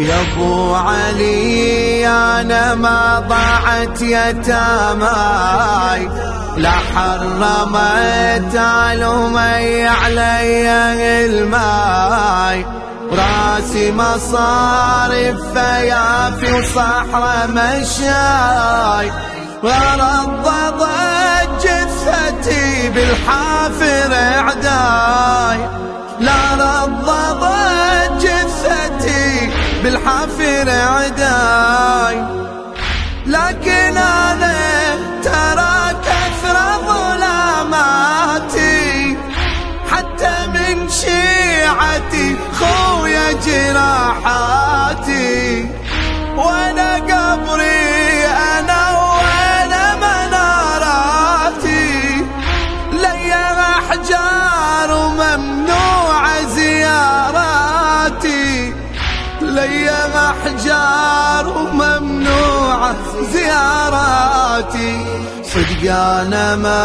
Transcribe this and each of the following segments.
يا أبو علي أنا ما ضاعت يتاماي. لا حرمت علومي علي الماي راسي مصارف فيافي وصحرا مشاي. ورضضت جثتي بالحافر بالحافر عداي. لكن أنا ترى كثر ظلاماتي. حتى من شيعتي خويا جراحاتي. وأنا قبري أنا وأنا مناراتي. لي أحجار وممنوع لي احجار وممنوع زياراتي. صدق أنا ما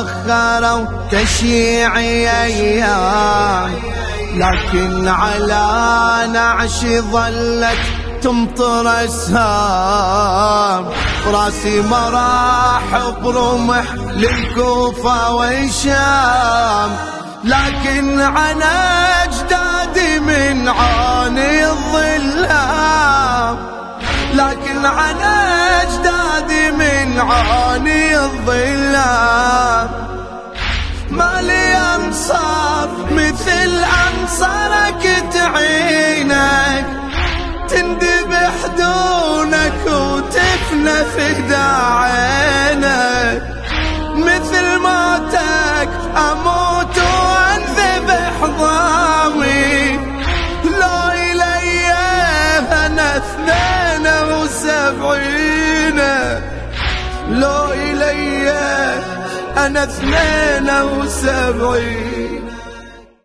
اخروا تشييعي أيام. لكن على نعش ظلت تمطر اسهام راسي مراح برمح للكوفة والشام. لكن عن أجدادي من عاني عن اجدادي من عاني الظلام ما لي أنصار مثل انصارك لو الي أنا اثنين وسبعين